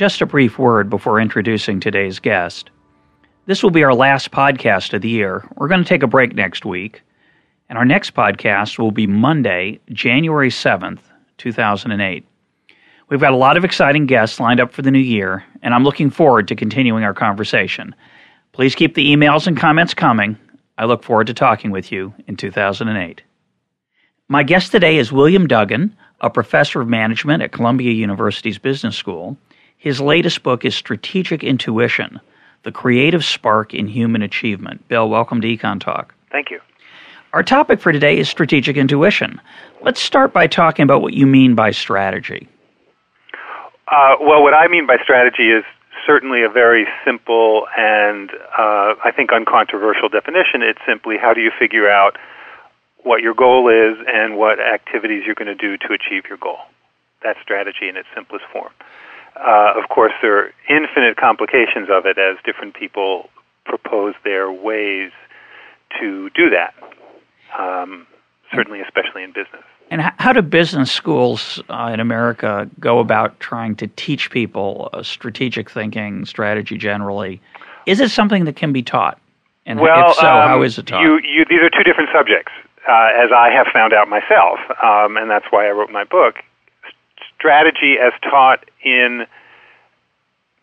Just a brief word before introducing today's guest. This will be our last podcast of the year. We're going to take a break next week, and our next podcast will be Monday, January 7th, 2008. We've got a lot of exciting guests lined up for the new year, and I'm looking forward to continuing our conversation. Please keep the emails and comments coming. I look forward to talking with you in 2008. My guest today is William Duggan, a professor of management at Columbia University's Business School his latest book is Strategic Intuition The Creative Spark in Human Achievement. Bill, welcome to Econ Talk. Thank you. Our topic for today is strategic intuition. Let's start by talking about what you mean by strategy. Uh, well, what I mean by strategy is certainly a very simple and uh, I think uncontroversial definition. It's simply how do you figure out what your goal is and what activities you're going to do to achieve your goal. That's strategy in its simplest form. Uh, of course, there are infinite complications of it as different people propose their ways to do that. Um, certainly, especially in business. And how do business schools uh, in America go about trying to teach people uh, strategic thinking, strategy generally? Is it something that can be taught? And well, if so, um, how is it taught? You, you, these are two different subjects, uh, as I have found out myself, um, and that's why I wrote my book strategy as taught in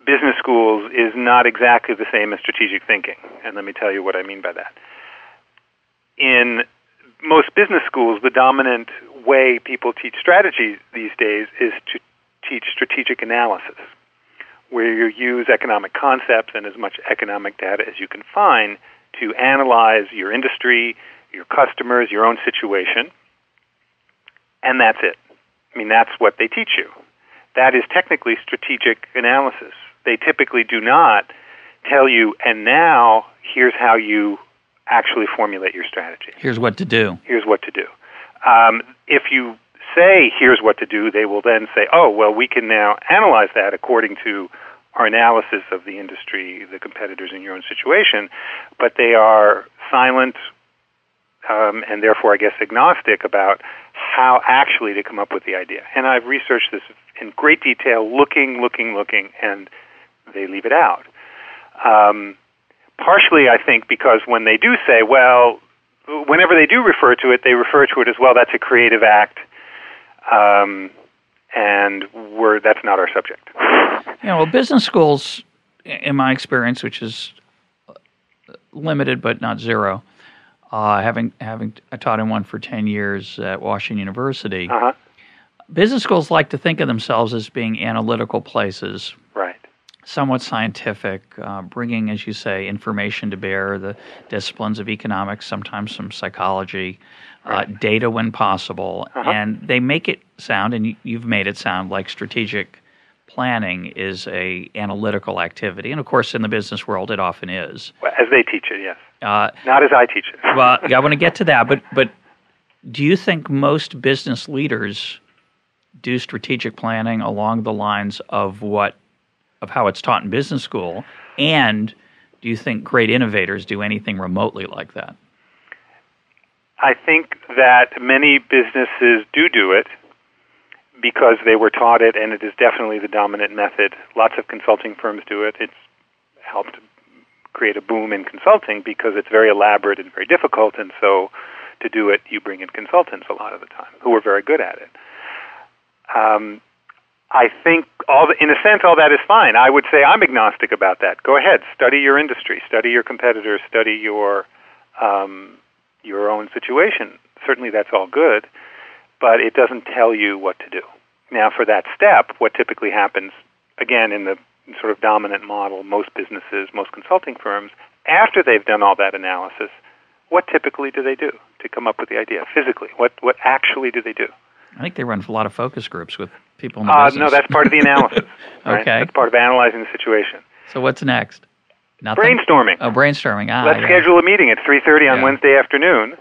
business schools is not exactly the same as strategic thinking. And let me tell you what I mean by that. In most business schools, the dominant way people teach strategy these days is to teach strategic analysis, where you use economic concepts and as much economic data as you can find to analyze your industry, your customers, your own situation, and that's it. I mean, that's what they teach you. That is technically strategic analysis. They typically do not tell you, and now here's how you actually formulate your strategy. Here's what to do. Here's what to do. Um, if you say, here's what to do, they will then say, oh, well, we can now analyze that according to our analysis of the industry, the competitors in your own situation, but they are silent um, and therefore, I guess, agnostic about how actually to come up with the idea. And I've researched this in great detail, looking, looking, looking, and they leave it out. Um, partially, I think, because when they do say, well, whenever they do refer to it, they refer to it as, well, that's a creative act. Um, and we're, that's not our subject. Yeah, well, business schools, in my experience, which is limited but not zero, uh, having having I taught in one for ten years at Washington University. Uh-huh. Business schools like to think of themselves as being analytical places, right? Somewhat scientific, uh, bringing, as you say, information to bear, the disciplines of economics, sometimes some psychology, uh, right. uh, data when possible, uh-huh. and they make it sound, and you've made it sound like strategic planning is a analytical activity, and of course, in the business world, it often is. Well, as they teach it, yes. Uh, Not as I teach it. well, I want to get to that, but but do you think most business leaders do strategic planning along the lines of what of how it's taught in business school, and do you think great innovators do anything remotely like that? I think that many businesses do do it because they were taught it, and it is definitely the dominant method. Lots of consulting firms do it. It's helped create a boom in consulting because it's very elaborate and very difficult, and so to do it, you bring in consultants a lot of the time who are very good at it. Um, I think all the, in a sense all that is fine. I would say I'm agnostic about that. Go ahead, study your industry, study your competitors, study your um, your own situation. Certainly, that's all good, but it doesn't tell you what to do. Now, for that step, what typically happens, again, in the sort of dominant model, most businesses, most consulting firms, after they've done all that analysis, what typically do they do to come up with the idea physically? What what actually do they do? I think they run a lot of focus groups with people in the Uh, business? no, that's part of the analysis. right? Okay. That's part of analyzing the situation. So what's next? Nothing. Brainstorming. Oh, brainstorming. Ah, Let's yeah. schedule a meeting at 3:30 on Yeah. Wednesday afternoon,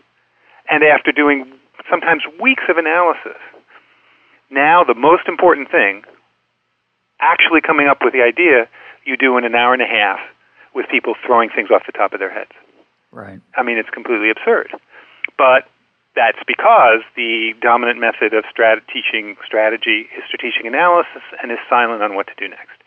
and after doing sometimes weeks of analysis, now the most important thing, actually coming up with the idea, you do in an hour and a half with people throwing things off the top of their heads. Right. I mean, it's completely absurd. But that's because the dominant method of strat- teaching strategy is strategic analysis and is silent on what to do next.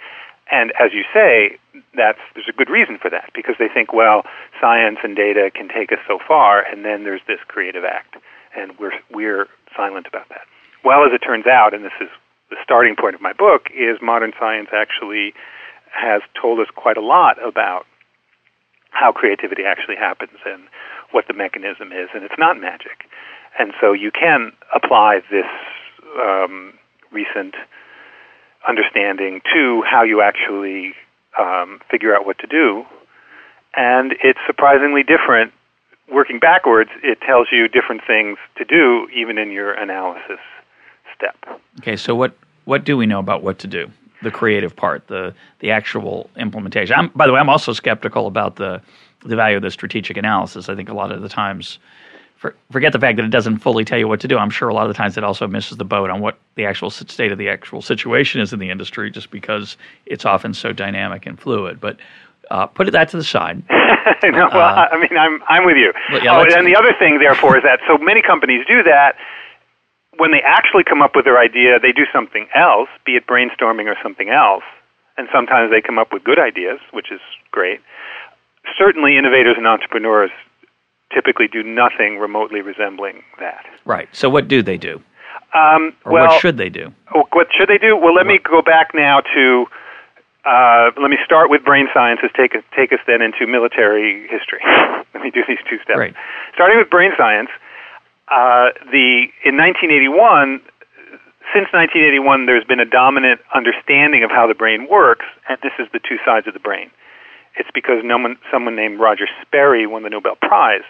And as you say, that's there's a good reason for that because they think, well, science and data can take us so far, and then there's this creative act, and we're we're silent about that. Well, as it turns out, and this is the starting point of my book, is modern science actually has told us quite a lot about how creativity actually happens and what the mechanism is, and it's not magic. And so you can apply this um, recent understanding to how you actually um, figure out what to do, and it's surprisingly different. Working backwards, it tells you different things to do, even in your analysis step. Okay. So what what do we know about what to do? The creative part, the the actual implementation. I'm, by the way, I'm also skeptical about the the value of the strategic analysis. I think a lot of the times, for, forget the fact that it doesn't fully tell you what to do. I'm sure a lot of the times it also misses the boat on what the actual state of the actual situation is in the industry, just because it's often so dynamic and fluid. But uh, put that to the side. no, well, I I mean, I'm I'm with you. Yeah, oh, and the other thing, therefore, is that so many companies do that. When they actually come up with their idea, they do something else, be it brainstorming or something else, and sometimes they come up with good ideas, which is great. Certainly, innovators and entrepreneurs typically do nothing remotely resembling that. Right. So what do they do, Um, or well, what should they do? Oh, What should they do? Well, let me go back now to. Uh, let me start with brain sciences. Take us, take us then into military history. let me do these two steps. Great. Starting with brain science, uh, the in 1981. Since 1981, there's been a dominant understanding of how the brain works, and this is the two sides of the brain. It's because no one, someone named Roger Sperry won the Nobel Prize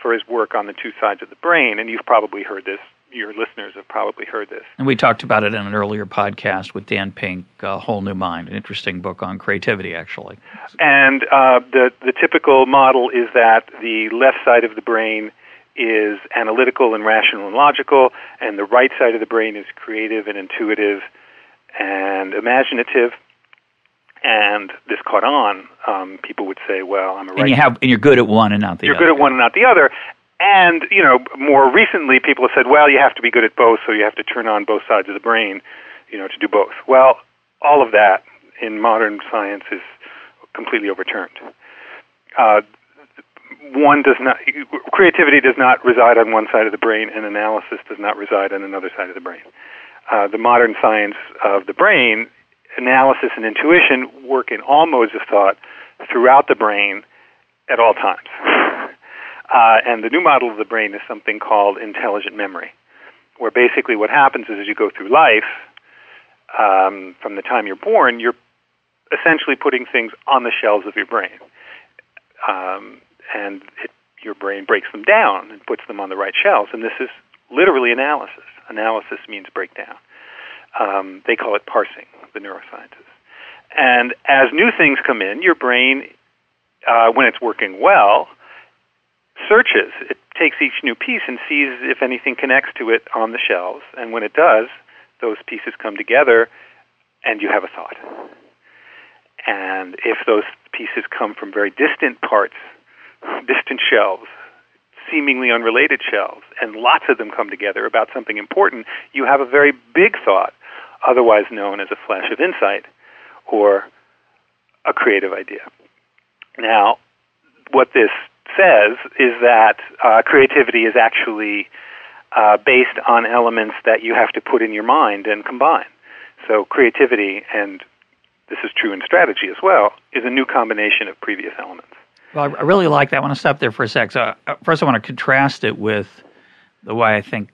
for his work on the two sides of the brain, and you've probably heard this. Your listeners have probably heard this. And we talked about it in an earlier podcast with Dan Pink, A Whole New Mind, an interesting book on creativity, actually. And uh, the the typical model is that the left side of the brain is analytical and rational and logical, and the right side of the brain is creative and intuitive and imaginative. And this caught on. Um, people would say, "Well, I'm a right." And you have, and you're good at one and not the you're other. good at one and not the other. And you know, more recently, people have said, "Well, you have to be good at both, so you have to turn on both sides of the brain, you know, to do both." Well, all of that in modern science is completely overturned. Uh, one does not creativity does not reside on one side of the brain, and analysis does not reside on another side of the brain. Uh, the modern science of the brain, analysis and intuition work in all modes of thought throughout the brain at all times. Uh, and the new model of the brain is something called intelligent memory, where basically what happens is as you go through life, um, from the time you're born, you're essentially putting things on the shelves of your brain. Um, and it, your brain breaks them down and puts them on the right shelves. And this is literally analysis. Analysis means breakdown. Um, they call it parsing, the neuroscientists. And as new things come in, your brain, uh, when it's working well, searches. It takes each new piece and sees if anything connects to it on the shelves. And when it does, those pieces come together and you have a thought. And if those pieces come from very distant parts, distant shelves, seemingly unrelated shelves, and lots of them come together about something important, you have a very big thought, otherwise known as a flash of insight or a creative idea. Now, what this says is that uh, creativity is actually uh, based on elements that you have to put in your mind and combine. So, creativity, and this is true in strategy as well, is a new combination of previous elements. Well, I really like that. I want to stop there for a sec. So, uh, first, I want to contrast it with the way I think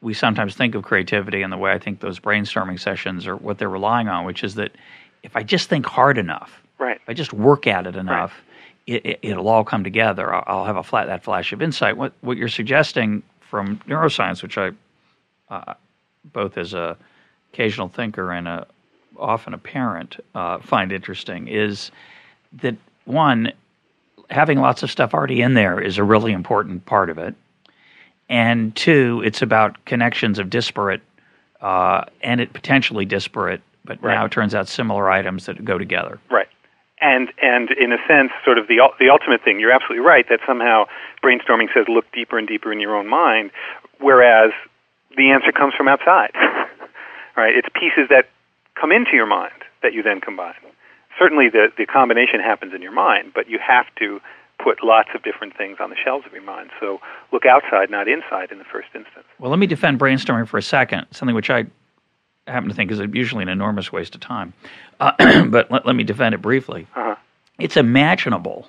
we sometimes think of creativity and the way I think those brainstorming sessions are what they're relying on, which is that if I just think hard enough, Right. if I just work at it enough, it, it, it'll all come together. I'll, I'll have a flat that flash of insight. What what you're suggesting from neuroscience, which I uh, both as a occasional thinker and a often a parent uh, find interesting is that one having lots of stuff already in there is a really important part of it, and two, it's about connections of disparate uh, and it potentially disparate, but Right. now it turns out similar items that go together. Right. And and in a sense, sort of the the ultimate thing. You're absolutely right that somehow brainstorming says look deeper and deeper in your own mind, whereas the answer comes from outside. right. It's pieces that come into your mind that you then combine. Certainly, the the combination happens in your mind, but you have to put lots of different things on the shelves of your mind. So look outside, not inside, in the first instance. Well, let me defend brainstorming for a second, something which I happen to think is usually an enormous waste of time. Uh, but let, let me defend it briefly. Uh-huh. It's imaginable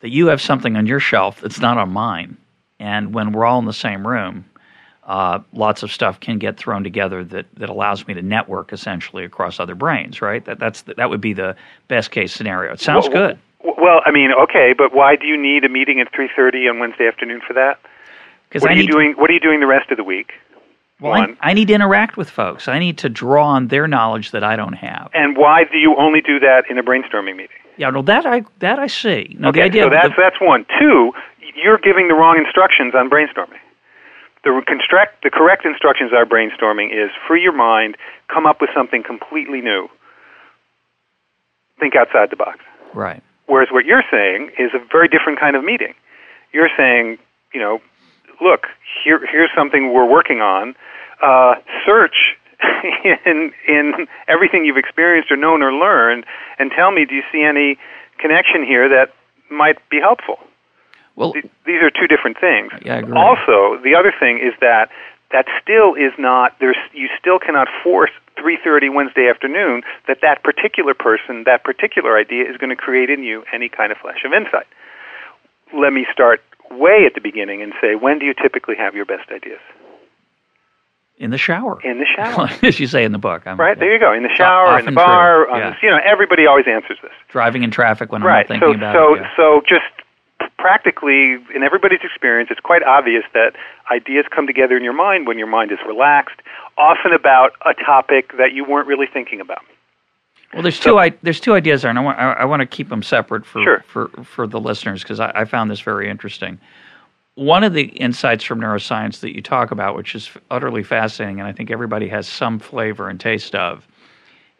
that you have something on your shelf that's not on mine. And when we're all in the same room, uh, lots of stuff can get thrown together that, that allows me to network essentially across other brains, right? That, that's the, that would be the best case scenario. It sounds Well, good. Well, I mean, okay, but why do you need a meeting at 3:30 on Wednesday afternoon for that? What are you doing? What are you doing the rest of the week? Well, I. I need to interact with folks. I need to draw on their knowledge that I don't have. And why do you only do that in a brainstorming meeting? Yeah, no, that I that I see. No, okay, the idea so that's the, that's one. Two, you're giving the wrong instructions on brainstorming. The construct the correct instructions on brainstorming is free your mind, come up with something completely new. Think outside the box. right. Whereas what you're saying is a very different kind of meeting. You're saying, you know, look, here, here's something we're working on. Uh, search in in everything you've experienced or known or learned, and tell me, do you see any connection here that might be helpful? Well, Th- These are two different things. Yeah, I agree. Also, the other thing is that that still is not there's you still cannot force 3:30 Wednesday afternoon that that particular person, that particular idea is going to create in you any kind of flash of insight. Let me start way at the beginning and say when do you typically have your best ideas? In the shower, In the shower. as you say in the book. I'm, Right? There you go. In the shower, in the bar, uh, yeah. the, you know, everybody always answers this. Driving in traffic when right. I'm not thinking so about so it. yeah. so just practically in everybody's experience it's quite obvious that ideas come together in your mind when your mind is relaxed often about a topic that you weren't really thinking about Well, there's two. I, there's two ideas there, and I want I, I want to keep them separate for Sure. for for the listeners because I, I found this very interesting. One of the insights from neuroscience that you talk about, which is utterly fascinating, and I think everybody has some flavor and taste of,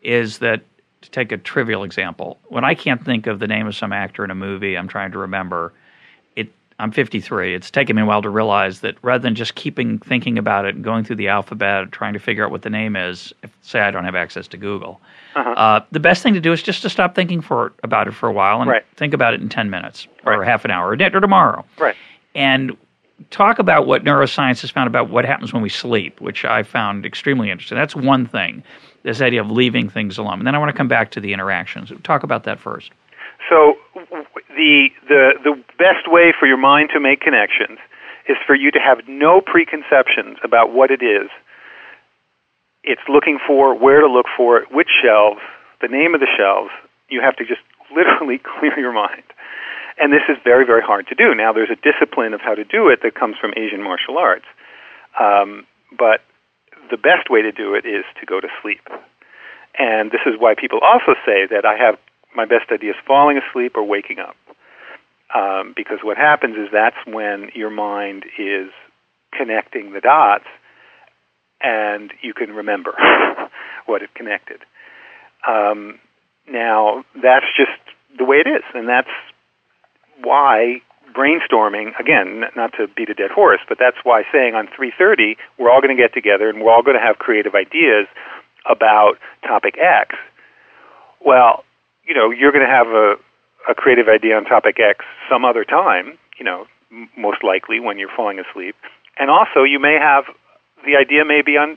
is that to take a trivial example, when I can't think of the name of some actor in a movie, I'm trying to remember. It. I'm 53. It's taken me a while to realize that rather than just keeping thinking about it and going through the alphabet, trying to figure out what the name is, if, say I don't have access to Google, Uh-huh. uh, the best thing to do is just to stop thinking for about it for a while and Right. think about it in 10 minutes or Right. half an hour or, or tomorrow. right And talk about what neuroscience has found about what happens when we sleep, which I found extremely interesting. That's one thing, this idea of leaving things alone. And then I want to come back to the interactions. Talk about that first. so the the the best way for your mind to make connections is for you to have no preconceptions about what it is it's looking for, where to look for it, which shelves, the name of the shelves. You have to just literally clear your mind. And this is very, very hard to do. Now, there's a discipline of how to do it that comes from Asian martial arts. Um, but the best way to do it is to go to sleep. And this is why people also say that I have my best ideas falling asleep or waking up. Um, because what happens is that's when your mind is connecting the dots and you can remember what it connected. Um, now, that's just the way it is, and that's why brainstorming again not to beat a dead horse but that's why saying on 3:30 we're all going to get together and we're all going to have creative ideas about topic X. Well you know you're going to have a a creative idea on topic X some other time you know m- most likely when you're falling asleep. And also you may have the idea may be on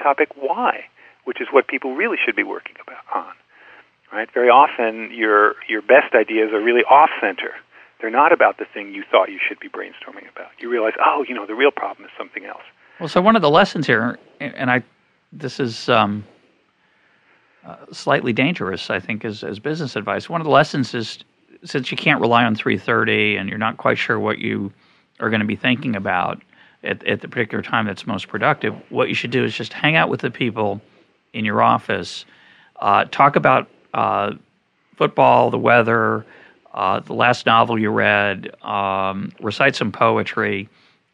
topic Y which is what people really should be working about on right? Very often your your best ideas are really off center they're not about the thing you thought you should be brainstorming about. You realize, oh, you know, the real problem is something else. Well, so one of the lessons here, and I, this is um, uh, slightly dangerous, I think, as, as business advice. One of the lessons is since you can't rely on 330 and you're not quite sure what you are going to be thinking about at, at the particular time that's most productive, what you should do is just hang out with the people in your office, uh, talk about uh, football, the weather, uh, the last novel you read, um, recite some poetry,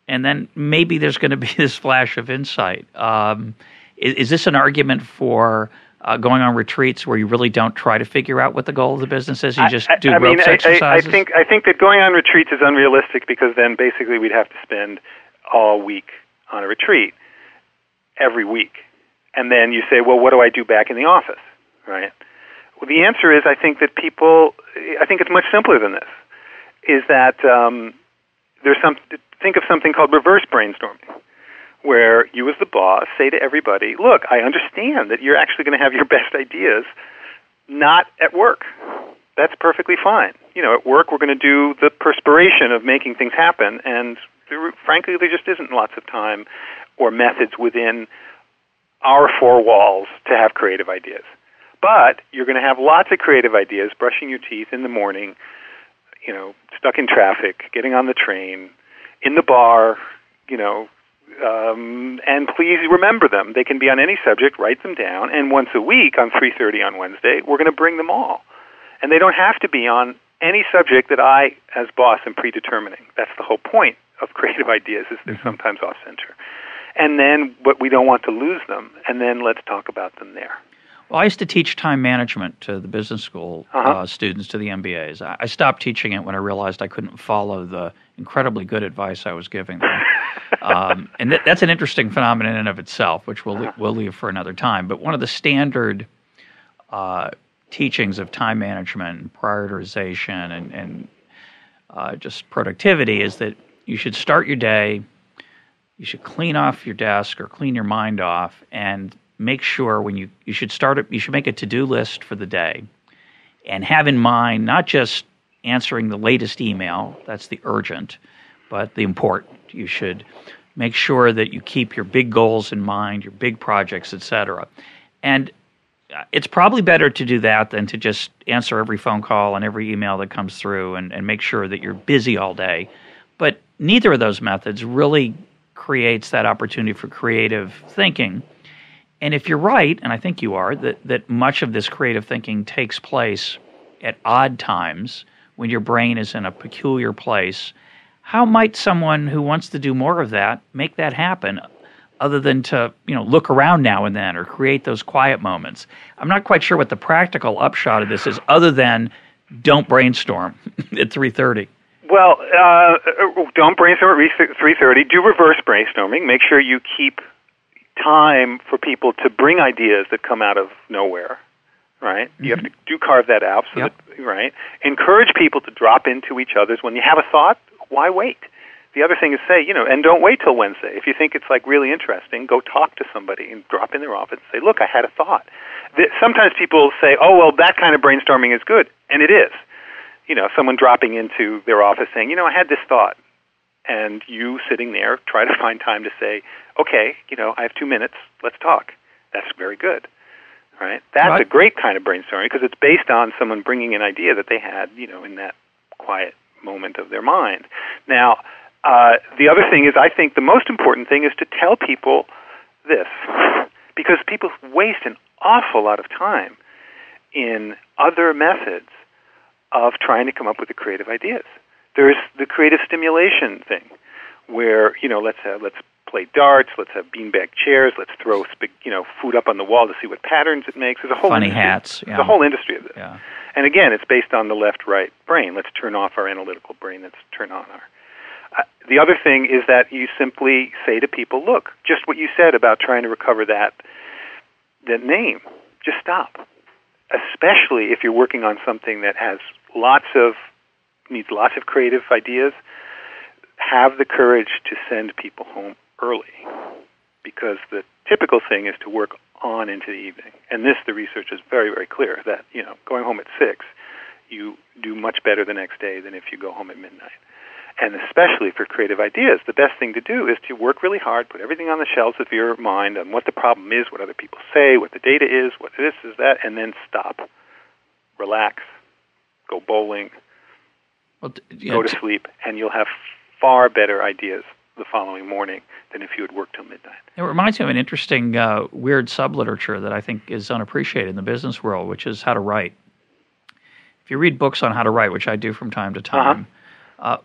and then maybe there's going to be this flash of insight. Um, is, is, this an argument for uh, going on retreats where you really don't try to figure out what the goal of the business is? You just I, do I, ropes mean, exercises. I, I think I think that going on retreats is unrealistic because then basically we'd have to spend all week on a retreat every week, and then you say, well, what do I do back in the office, right? Well, the answer is I think that people. I think it's much simpler than this. Is that um, there's some think of something called reverse brainstorming where you as the boss say to everybody, look, I understand that you're actually going to have your best ideas not at work. That's perfectly fine. You know, at work we're going to do the perspiration of making things happen and there, frankly there just isn't lots of time or methods within our four walls to have creative ideas. But you're going to have lots of creative ideas brushing your teeth in the morning, you know, stuck in traffic, getting on the train, in the bar, you know, um, and please remember them. They can be on any subject. Write them down, and once a week on 3:30 on Wednesday, we're going to bring them all. And they don't have to be on any subject that I, as boss, am predetermining. That's the whole point of creative ideas is they're mm-hmm. sometimes off center. And then, but we don't want to lose them. And then let's talk about them there. Well, I used to teach time management to the business school uh-huh. uh, students, to the MBAs. I stopped teaching it when I realized I couldn't follow the incredibly good advice I was giving them. um, and th- that's an interesting phenomenon in and of itself, which we'll, uh-huh. we'll leave for another time. But one of the standard uh, teachings of time management and prioritization and, and uh, just productivity is that you should start your day, you should clean off your desk or clean your mind off, and make sure when you you should start it you should make a to-do list for the day and have in mind not just answering the latest email that's the urgent but the important. You should make sure that you keep your big goals in mind your big projects etc and uh, it's probably better to do that than to just answer every phone call and every email that comes through and, and make sure that you're busy all day. But neither of those methods really creates that opportunity for creative thinking and if you're right, and I think you are, that, that much of this creative thinking takes place at odd times when your brain is in a peculiar place, how might someone who wants to do more of that make that happen other than to you know look around now and then or create those quiet moments? I'm not quite sure what the practical upshot of this is other than don't brainstorm at 3.30 well uh, don't brainstorm at 3.30 do reverse brainstorming. Make sure you keep time for people to bring ideas that come out of nowhere right? Mm-hmm. You have mm-hmm. to do carve that out, so yep. that, right? Encourage people to drop into each other's. When you have a thought, why wait? The other thing is say, you know, and don't wait till Wednesday. If you think it's like really interesting, go talk to somebody and drop in their office and say, look, I had a thought. Sometimes people say, oh, well, that kind of brainstorming is good, and it is. You know, someone dropping into their office saying, you know, I had this thought, and you sitting there try to find time to say, okay, you know, I have two minutes, let's talk. That's very good, right? That's right. a great kind of brainstorming because it's based on someone bringing an idea that they had, you know, in that quiet moment of their mind. Now, uh, the other thing is, I think the most important thing is to tell people this, because people waste an awful lot of time in other methods of trying to come up with the creative ideas. There's the creative stimulation thing, where you know, let's have, let's play darts. Let's have beanbag chairs. Let's throw you know food up on the wall to see what patterns it makes. There's a whole funny industry. hats. Yeah. There's a whole industry of this. Yeah. And again, it's based on the left-right brain. Let's turn off our analytical brain. Let's turn on our. Uh, the other thing is that you simply say to people, "Look, just what you said about trying to recover that that name. Just stop." Especially if you're working on something that has lots of needs lots of creative ideas, have the courage to send people home early because the typical thing is to work on into the evening. And this, the research is very, very clear that, you know, going home at 6, you do much better the next day than if you go home at midnight. And especially for creative ideas, the best thing to do is to work really hard, put everything on the shelves of your mind on what the problem is, what other people say, what the data is, what this is that, and then stop. Relax. Go bowling. Well, yeah, go to sleep, and you'll have far better ideas the following morning than if you had worked till midnight. It reminds me of an interesting, uh, weird subliterature that I think is unappreciated in the business world, which is how to write. If you read books on how to write, which I do from time to Uh-huh. time, uh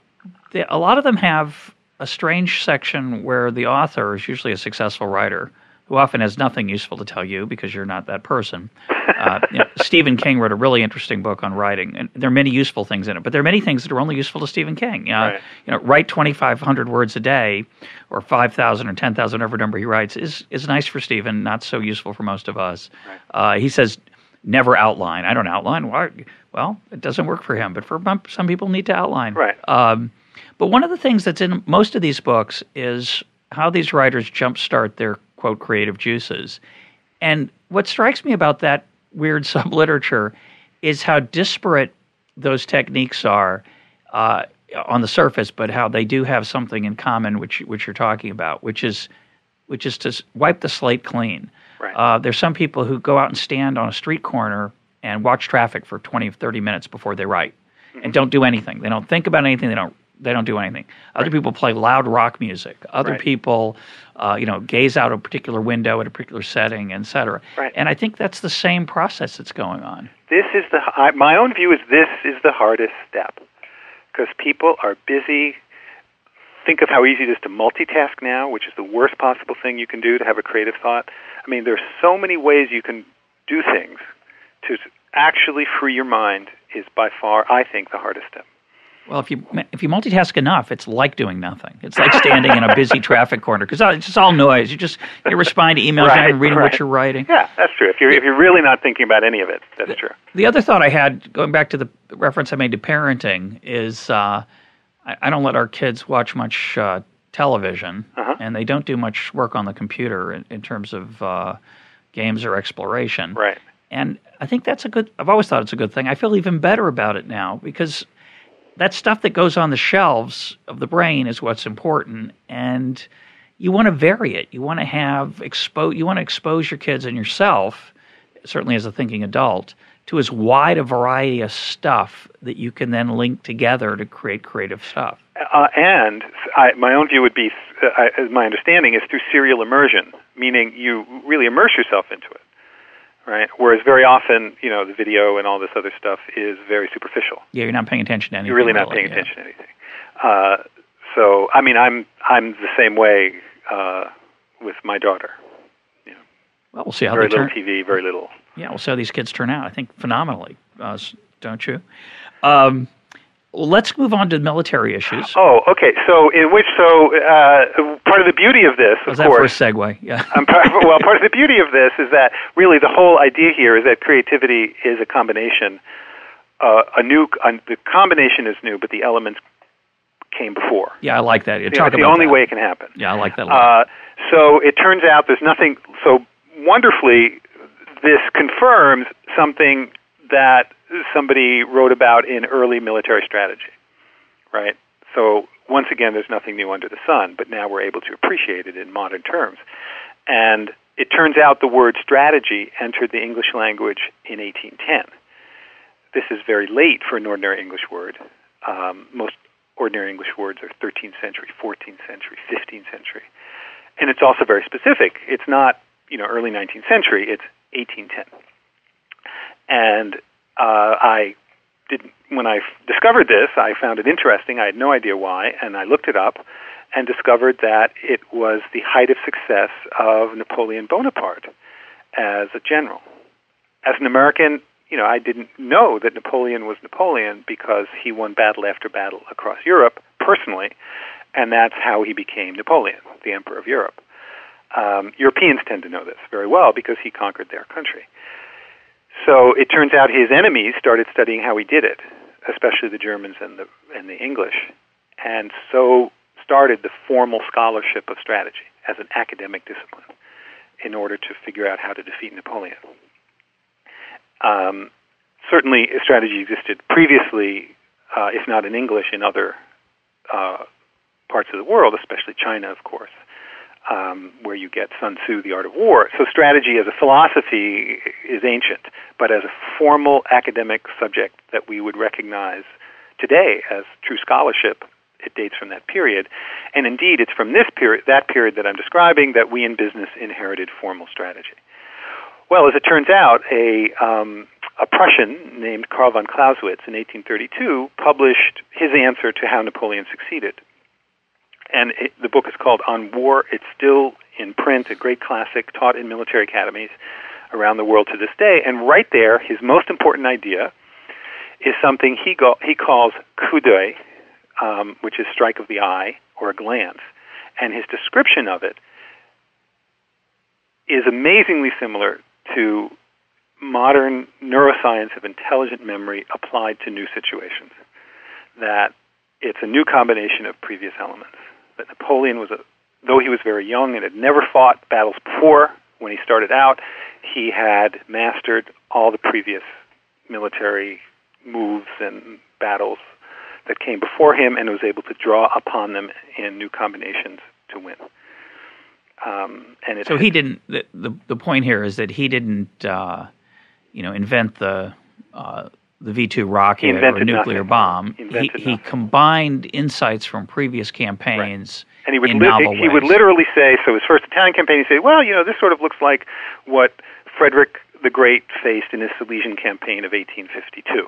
they, a lot of them have a strange section where the author is usually a successful writer who often has nothing useful to tell you because you're not that person. Uh, you know, Stephen King wrote a really interesting book on writing, and there are many useful things in it, but there are many things that are only useful to Stephen King. You know, Right. you know write 2,500 words a day, or 5,000 or 10,000, whatever number he writes, is is nice for Stephen, not so useful for most of us. Uh, he says never outline. I don't outline. Why? Well, it doesn't work for him, but for some- some people need to outline. Right. Um, but one of the things that's in most of these books is how these writers jumpstart their quote creative juices. And what strikes me about that weird subliterature is how disparate those techniques are uh, on the surface, but how they do have something in common, which which you're talking about, which is which is to wipe the slate clean. Right. Uh, there's some people who go out and stand on a street corner and watch traffic for 20 or 30 minutes before they write and don't do anything. They don't think about anything. They don't they don't do anything. Other people play loud rock music. Other Right. people, uh, you know, gaze out a particular window at a particular setting, et cetera. Right. And I think that's the same process that's going on. This is the I, my own view is this is the hardest step because people are busy. Think of how easy it is to multitask now, which is the worst possible thing you can do to have a creative thought. I mean, there's so many ways you can do things. To actually free your mind is by far, I think, the hardest step. Well, if you if you multitask enough, it's like doing nothing. It's like standing in a busy traffic corner because it's just all noise. You just you respond to emails, you're not reading right. what you're writing. Yeah, that's true. If you're if you're really not thinking about any of it, that's true. The other thought I had, going back to the reference I made to parenting, is uh, I, I don't let our kids watch much uh, television, Uh-huh. and they don't do much work on the computer in, in terms of uh, games or exploration. Right. And I think that's a good. I've always thought it's a good thing. I feel even better about it now because that stuff that goes on the shelves of the brain is what's important, and you want to vary it. You want to have expo. You want to expose your kids and yourself, certainly as a thinking adult, to as wide a variety of stuff that you can then link together to create creative stuff. Uh, and I, my own view would be, uh, I, my understanding, is through serial immersion, meaning you really immerse yourself into it, right? Whereas very often, you know, the video and all this other stuff is very superficial. Yeah, you're not paying attention to anything. You're really not paying yeah. attention to anything. Uh, so, I mean, I'm I'm the same way uh, with my daughter. Well, we'll see how Very they little turn. TV, very little. Yeah, we'll see how these kids turn out. I think phenomenally, uh, s- don't you? Um, let's move on to military issues. Oh, okay. So, in which so uh, part of the beauty of this, of Was that course, for a segue? Yeah. Um, part, well, part of the beauty of this is that really the whole idea here is that creativity is a combination. Uh, a new, uh, the combination is new, but the elements came before. Yeah, I like that. You You know, talk it's the only that. way it can happen. Yeah, I like that a lot. Uh, so it turns out there's nothing. So wonderfully, this confirms something that somebody wrote about in early military strategy, right? So once again, there's nothing new under the sun, but now we're able to appreciate it in modern terms. And it turns out the word strategy entered the English language in 1810. This is very late for an ordinary English word. Um, most ordinary English words are 13th century, 14th century, 15th century. And it's also very specific. It's not, you know, early 19th century, it's 1810. And uh, I didn't, when I discovered this, I found it interesting. I had no idea why, and I looked it up and discovered that it was the height of success of Napoleon Bonaparte as a general. As an American, you know, I didn't know that Napoleon was Napoleon because he won battle after battle across Europe personally, and that's how he became Napoleon, the Emperor of Europe. Um, Europeans tend to know this very well because he conquered their country. So it turns out his enemies started studying how he did it, especially the Germans and the and the English, and so started the formal scholarship of strategy as an academic discipline in order to figure out how to defeat Napoleon. Um, certainly, strategy existed previously, uh, if not in English, in other uh, parts of the world, especially China, of course, um, where you get Sun Tzu, The Art of War. So, strategy as a philosophy is ancient, but as a formal academic subject that we would recognize today as true scholarship, it dates from that period. And indeed, it's from this period, that period that I'm describing, that we in business inherited formal strategy. Well, as it turns out, a um, a Prussian named Karl von Clausewitz in 1832 published his answer to how Napoleon succeeded. And it, the book is called On War. It's still in print, a great classic taught in military academies around the world to this day. And right there, his most important idea is something he, go, he calls coup d'oeil, um, which is strike of the eye or a glance. And his description of it is amazingly similar to modern neuroscience of intelligent memory applied to new situations. That it's a new combination of previous elements. That Napoleon was a, though he was very young and had never fought battles before, when he started out, he had mastered all the previous military moves and battles that came before him and was able to draw upon them in new combinations to win. Um, and so he didn't. The, the, the point here is that he didn't, uh, you know, invent the uh, the V two rocket or nuclear nothing. bomb. He, he, he, combined insights from previous campaigns. Right. And he would li- he would literally say, so his first Italian campaign, he'd say, well, you know, this sort of looks like what Frederick the Great faced in his Silesian campaign of 1852.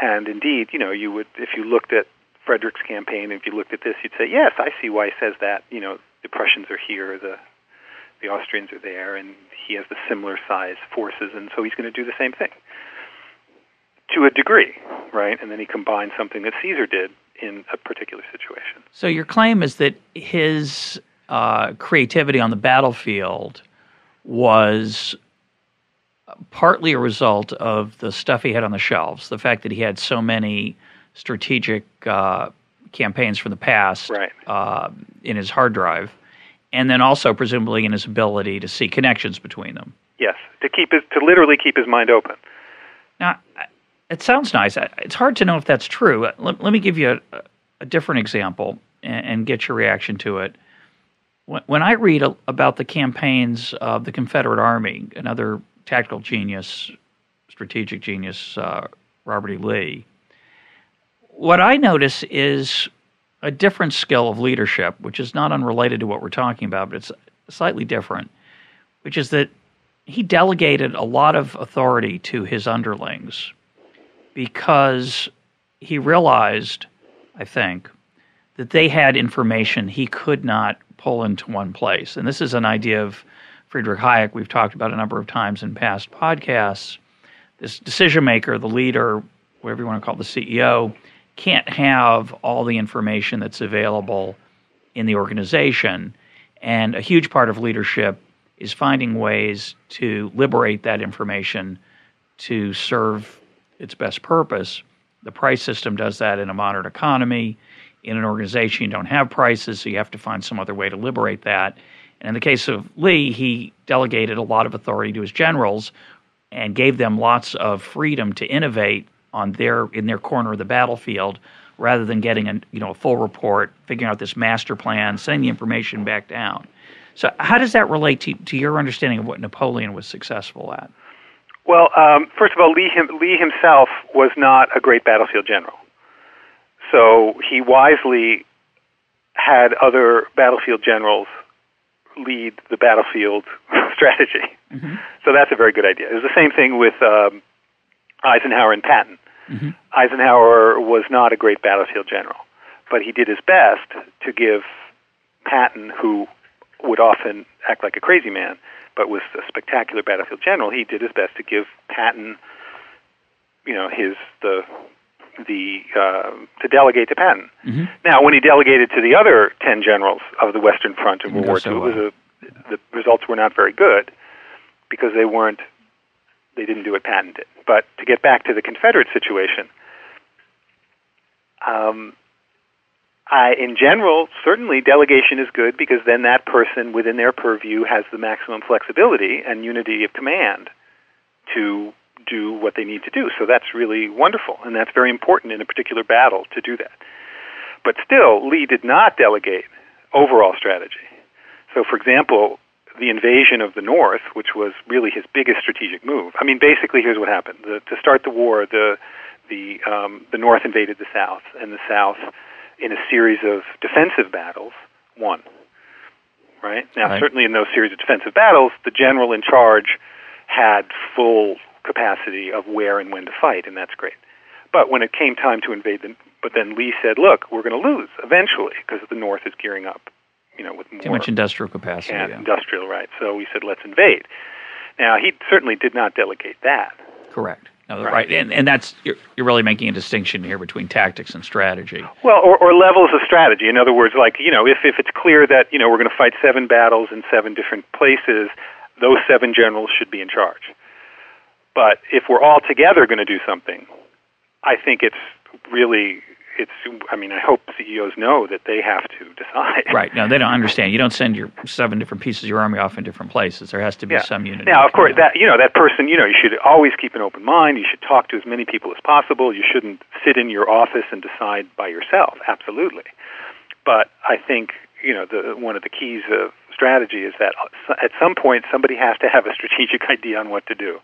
And indeed, you know, you would if you looked at Frederick's campaign, if you looked at this, you'd say, yes, I see why he says that. You know, the Prussians are here, the the Austrians are there, and he has the similar size forces, and so he's going to do the same thing to a degree, right? And then he combines something that Caesar did in a particular situation. So your claim is that his uh, creativity on the battlefield was partly a result of the stuff he had on the shelves, the fact that he had so many strategic uh, campaigns from the past right. uh, in his hard drive, and then also presumably in his ability to see connections between them. Yes, to keep his to literally keep his mind open. Now, it sounds nice. It's hard to know if that's true. Let, let me give you a, a different example and, and, get your reaction to it. When, when I read a, about the campaigns of the Confederate Army, another tactical genius, strategic genius, uh, Robert E. Lee, what I notice is a different skill of leadership, which is not unrelated to what we're talking about, but it's slightly different, which is that he delegated a lot of authority to his underlings because he realized, I think, that they had information he could not pull into one place. And this is an idea of Friedrich Hayek we've talked about a number of times in past podcasts. This decision maker, the leader, whatever you want to call the CEO, can't have all the information that's available in the organization. And a huge part of leadership is finding ways to liberate that information to serve its best purpose. The price system does that in a modern economy. In an organization, you don't have prices, so you have to find some other way to liberate that. And in the case of Lee, he delegated a lot of authority to his generals and gave them lots of freedom to innovate on their in their corner of the battlefield rather than getting a you know a full report, figuring out this master plan, sending the information back down. So how does that relate to, to your understanding of what Napoleon was successful at? Well, um, first of all, Lee, him, Lee himself was not a great battlefield general. So he wisely had other battlefield generals lead the battlefield strategy. Mm-hmm. So that's a very good idea. It was the same thing with um, Eisenhower and Patton. Mm-hmm. Eisenhower was not a great battlefield general, but he did his best to give Patton, who would often act like a crazy man, but was a spectacular battlefield general, he did his best to give Patton, you know, his the the uh, to delegate to Patton. Mm-hmm. Now, when he delegated to the other ten generals of the Western Front in World War so II, well. it was a, the results were not very good because they weren't they didn't do what Patton did. But to get back to the Confederate situation, um, I, in general, certainly delegation is good because then that person within their purview has the maximum flexibility and unity of command to do what they need to do. So that's really wonderful, and that's very important in a particular battle to do that. But still, Lee did not delegate overall strategy. So, for example, the invasion of the North, which was really his biggest strategic move. I mean, basically, here's what happened: the, to start the war, the the um, the North invaded the South, and the South in a series of defensive battles, won. Right? Now, Right. certainly in those series of defensive battles, the general in charge had full capacity of where and when to fight, and that's great. But when it came time to invade the, but then Lee said, "Look, we're going to lose eventually because the North is gearing up, you know, with more Too much industrial capacity. and yeah. industrial right." So we said, "Let's invade." Now he certainly did not delegate that. Correct. No, Right. right. And, and that's you're, you're really making a distinction here between tactics and strategy. Well, or, or levels of strategy. In other words, like you know, if if it's clear that you know we're going to fight seven battles in seven different places, those seven generals should be in charge. But if we're all together going to do something, I think it's really it's. I mean, I hope CEOs know that they have to decide. Right. No, they don't understand. You don't send your seven different pieces of your army off in different places. There has to be Yeah. some unity. Now, of course, that you know that person. You know, you should always keep an open mind. You should talk to as many people as possible. You shouldn't sit in your office and decide by yourself. Absolutely. But I think you know the one of the keys of strategy is that at some point somebody has to have a strategic idea on what to do.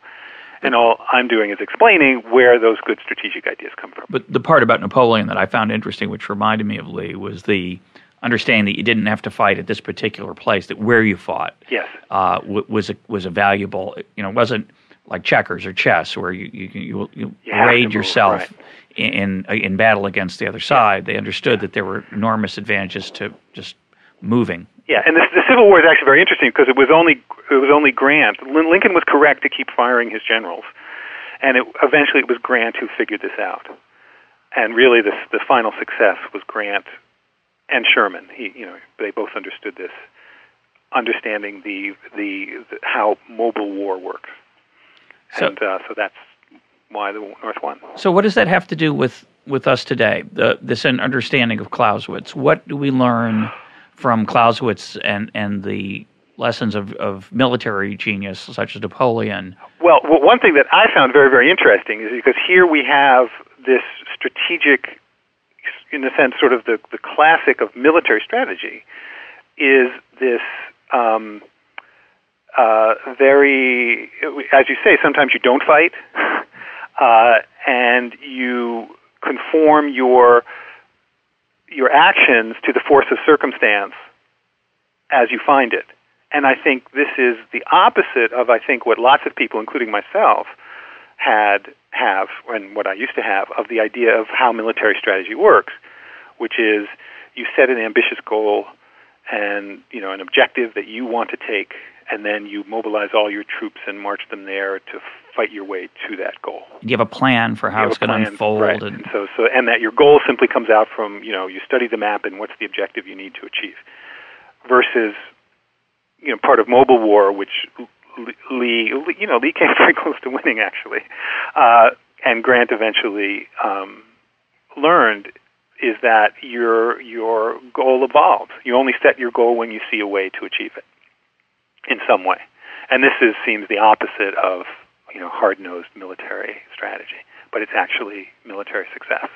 And all I'm doing is explaining where those good strategic ideas come from. But the part about Napoleon that I found interesting, which reminded me of Lee, was the understanding that you didn't have to fight at this particular place. That where you fought Yes. uh, w- was a, was a valuable. You know, wasn't like checkers or chess where you you you, you You raid yourself right. in in battle against the other side. They understood that there were enormous advantages to just moving. Yeah, and the, the Civil War is actually very interesting because it was only it was only Grant. Lincoln was correct to keep firing his generals, and it, eventually it was Grant who figured this out. And really, this the final success was Grant and Sherman. He, you know, they both understood this, understanding the the, the how mobile war works, So- and uh, so that's why the North won. So, what does that have to do with, with us today? The, this an understanding of Clausewitz. What do we learn from Clausewitz and, and the lessons of, of military genius such as Napoleon? Well, one thing that I found very, very interesting is because here we have this strategic, in a sense, sort of the, the classic of military strategy, is this um, uh, very, as you say, sometimes you don't fight, uh, and you conform your your actions to the force of circumstance as you find it. And I think this is the opposite of I think what lots of people, including myself, had have and what I used to have of the idea of how military strategy works, which is you set an ambitious goal and you know an objective that you want to take, and then you mobilize all your troops and march them there to fight your way to that goal. Do you have a plan for how it's going to unfold? right. And, And so, so, and that your goal simply comes out from you know you study the map and what's the objective you need to achieve, versus you know part of mobile war, which Lee, Lee you know Lee came very close to winning actually, uh, and Grant eventually um, learned is that your your goal evolves. You only set your goal when you see a way to achieve it in some way, and this is seems the opposite of you know hard-nosed military strategy, but it's actually military success.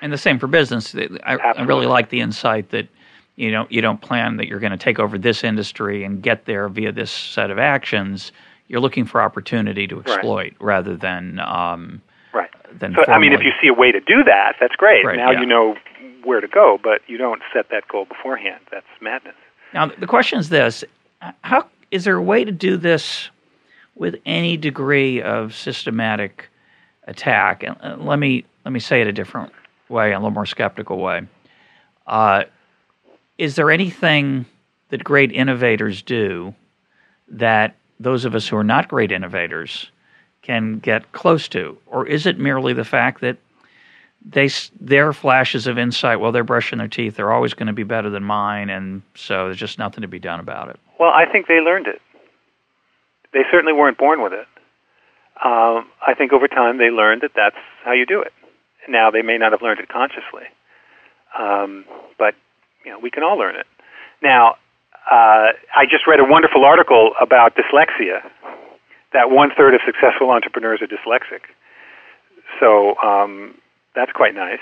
and the same for business. I, I really like the insight that you know you don't plan that you're going to take over this industry and get there via this set of actions. You're looking for opportunity to exploit rather than um, Right. than. So I mean, if you see a way to do that, that's great. Right, now yeah. you know where to go, but you don't set that goal beforehand. That's madness. Now, the question is this: How is there a way to do this with any degree of systematic attack? And uh, let me let me say it a different way, a little more skeptical way. Uh, is there anything that great innovators do that those of us who are not great innovators can get close to, or is it merely the fact that they their flashes of insight while they're brushing their teeth they're always going to be better than mine and so there's just nothing to be done about it Well, I think they learned it. They certainly weren't born with it. Um, I think over time they learned that that's how you do it. Now they may not have learned it consciously, um, but you know we can all learn it. Now, uh, I just read a wonderful article about dyslexia. That one third of successful entrepreneurs are dyslexic. So um, that's quite nice.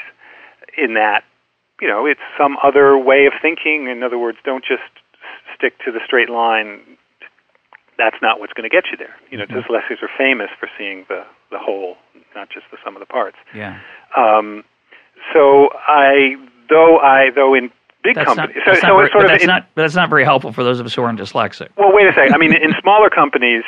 In that, you know, it's some other way of thinking. In other words, don't just stick to the straight line. That's not what's going to get you there. You know, Mhm. dyslexics are famous for seeing the the whole, not just the sum of the parts. yeah Um, so I Though I, though in big That's companies, so, so very, it's sort but of that's in- not but that's not very helpful for those of us who aren't dyslexic. Well, wait a second. I mean, in smaller companies,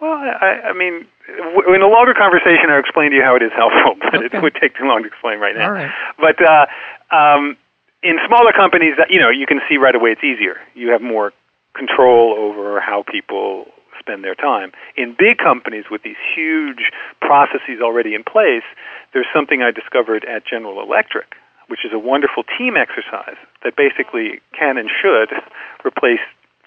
well, I, I mean, w- in a longer conversation, I'll explain to you how it is helpful, but Okay. it would take too long to explain right now. All right. But uh, um, in smaller companies, that- you know, you can see right away it's easier. You have more control over how people spend their time. In big companies with these huge processes already in place, there's something I discovered at General Electric, which is a wonderful team exercise that basically can and should replace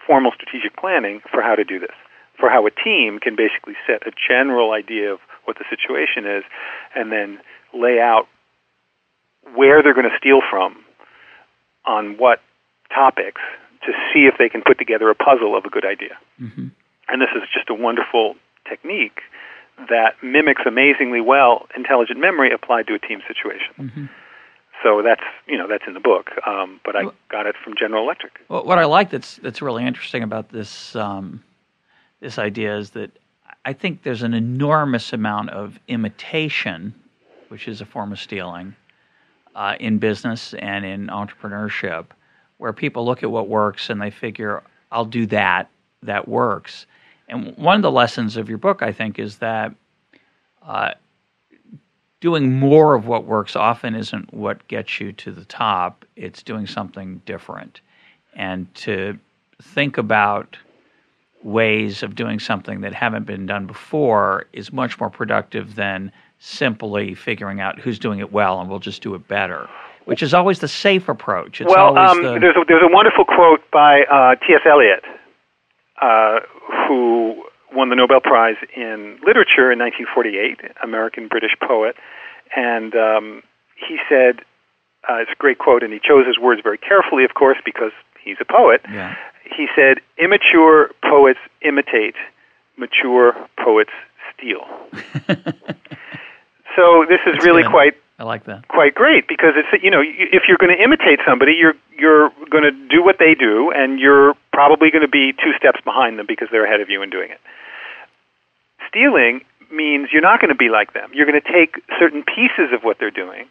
formal strategic planning for how to do this. For how a team can basically set a general idea of what the situation is and then lay out where they're going to steal from on what topics to see if they can put together a puzzle of a good idea. hmm And this is just a wonderful technique that mimics amazingly well intelligent memory applied to a team situation. hmm So that's you know that's in the book, um, but I got it from General Electric. Well, what I like that's that's really interesting about this um, this idea is that I think there's an enormous amount of imitation, which is a form of stealing, uh, in business and in entrepreneurship, where people look at what works and they figure, "I'll do that. That works." And one of the lessons of your book, I think, is that uh, doing more of what works often isn't what gets you to the top. It's doing something different. And to think about ways of doing something that haven't been done before is much more productive than simply figuring out who's doing it well and we'll just do it better, which is always the safe approach. It's well, um, the, there's a, there's a wonderful quote by uh, T.S. Eliot, uh, who won the Nobel Prize in Literature in 1948, American British poet, and um, he said, uh, it's a great quote, and he chose his words very carefully, of course, because he's a poet. yeah. He said, "Immature poets imitate, mature poets steal." so this is That's really good. quite I like that. quite great because it's you know if you're going to imitate somebody you're you're going to do what they do and you're probably going to be two steps behind them because they're ahead of you in doing it. Stealing means you're not going to be like them. You're going to take certain pieces of what they're doing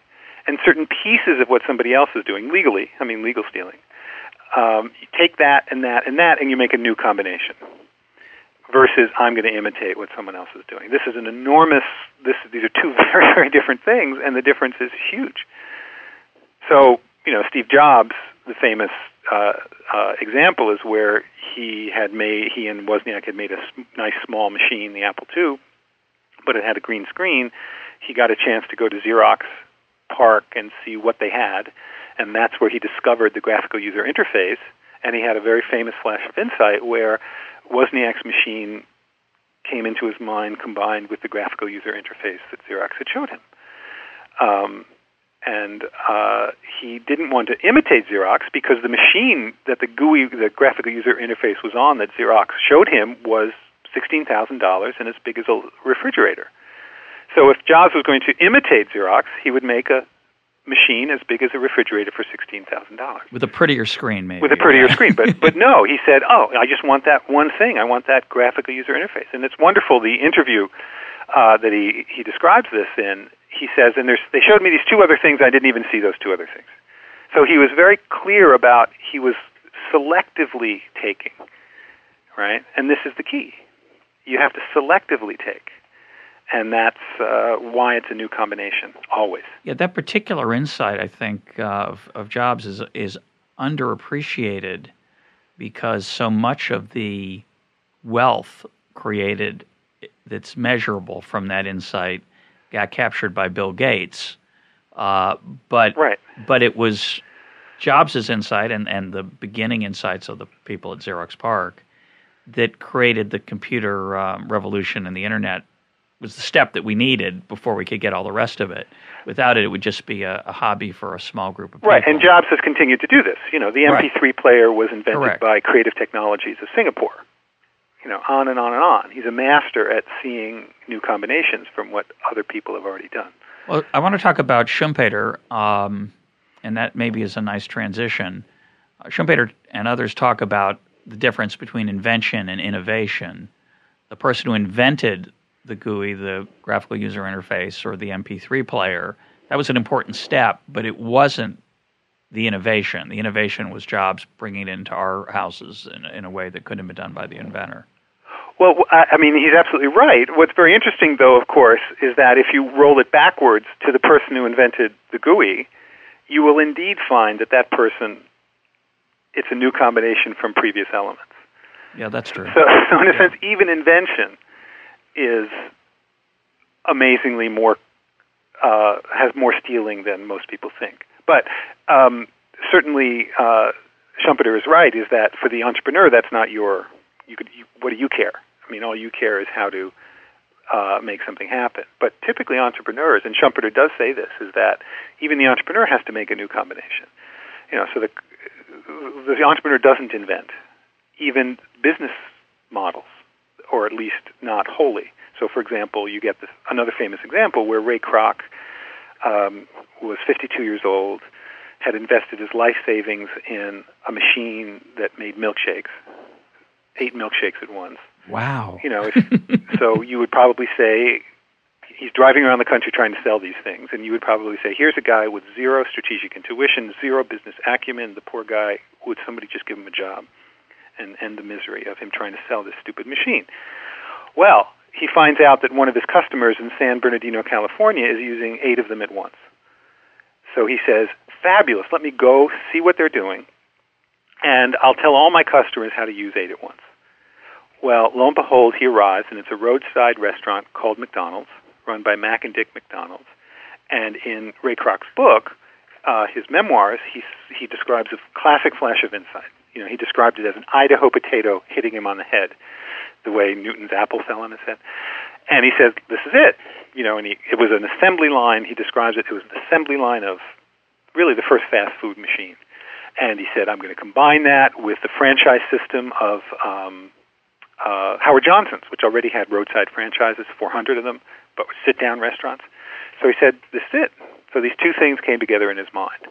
and certain pieces of what somebody else is doing legally i mean legal stealing. Um, you take that and that and that and you make a new combination versus I'm going to imitate what someone else is doing. This is an enormous. This these are two very very different things, and the difference is huge. So you know, Steve Jobs, the famous uh, uh, example is where he had made he and Wozniak had made a nice small machine, the Apple II, but it had a green screen. He got a chance to go to Xerox PARC and see what they had, and that's where he discovered the graphical user interface. And he had a very famous flash of insight where Wozniak's machine came into his mind combined with the graphical user interface that Xerox had showed him. Um, and uh, he didn't want to imitate Xerox because the machine that the GUI, the graphical user interface, was on that Xerox showed him was sixteen thousand dollars and as big as a refrigerator. So if Jobs was going to imitate Xerox, he would make a machine as big as a refrigerator for sixteen thousand dollars With a prettier screen, maybe. with a prettier screen. But but no, he said, "Oh, I just want that one thing. I want that graphical user interface." And it's wonderful. The interview uh, that he he describes this in, he says, and there's they showed me these two other things. I didn't even see those two other things. So he was very clear about he was selectively taking, right? And this is the key. You have to selectively take. And that's uh, why it's a new combination, always. Yeah, that particular insight, I think, uh, of, of Jobs is is underappreciated because so much of the wealth created that's measurable from that insight got captured by Bill Gates. Uh, but Right. but it was Jobs' insight and, and the beginning insights of the people at Xerox PARC that created the computer um, revolution and the internet was the step that we needed before we could get all the rest of it. Without it, it would just be a, a hobby for a small group of people. Right, and Jobs has continued to do this. You know, the MP3 player was invented Correct. by Creative Technologies of Singapore. You know, on and on and on. He's a master at seeing new combinations from what other people have already done. Well, I want to talk about Schumpeter, um, and that maybe is a nice transition. Uh, Schumpeter and others talk about the difference between invention and innovation. The person who invented the GUI, the graphical user interface, or the MP3 player, that was an important step, but it wasn't the innovation. The innovation was Jobs bringing it into our houses in, in a way that couldn't have been done by the inventor. Well, I mean, he's absolutely right. What's very interesting, though, of course, is that if you roll it backwards to the person who invented the GUI, you will indeed find that that person, it's a new combination from previous elements. Yeah, that's true. So, so in a yeah. sense, even invention is amazingly more uh, has more stealing than most people think. But um, certainly, uh, Schumpeter is right. Is that for the entrepreneur, that's not your. You could. You, what do you care? I mean, all you care is how to uh, make something happen. But typically, entrepreneurs, and Schumpeter does say this, is that even the entrepreneur has to make a new combination. You know, so the the entrepreneur doesn't invent even business models, or at least not wholly. So, for example, you get this, another famous example where Ray Kroc um, was 52 years old, had invested his life savings in a machine that made milkshakes, eight milkshakes at once. Wow. You know, if, so you would probably say he's driving around the country trying to sell these things, and you would probably say, here's a guy with zero strategic intuition, zero business acumen. The poor guy, would somebody just give him a job and end the misery of him trying to sell this stupid machine? Well, he finds out that one of his customers in San Bernardino, California, is using eight of them at once. So he says, Fabulous, let me go see what they're doing, and I'll tell all my customers how to use eight at once. Well, lo and behold, he arrives, and it's a roadside restaurant called McDonald's, run by Mac and Dick McDonald's. And in Ray Kroc's book, uh, his memoirs, he, he describes a classic flash of insight. You know, he described it as an Idaho potato hitting him on the head the way Newton's apple fell on his head. And he says, "This is it." You know, and he, it was an assembly line. He describes it. It was an assembly line of really the first fast food machine. And he said, "I'm going to combine that with the franchise system of um, uh, Howard Johnson's, which already had roadside franchises, 400 of them, but were sit-down restaurants." So he said, "This is it." So these two things came together in his mind.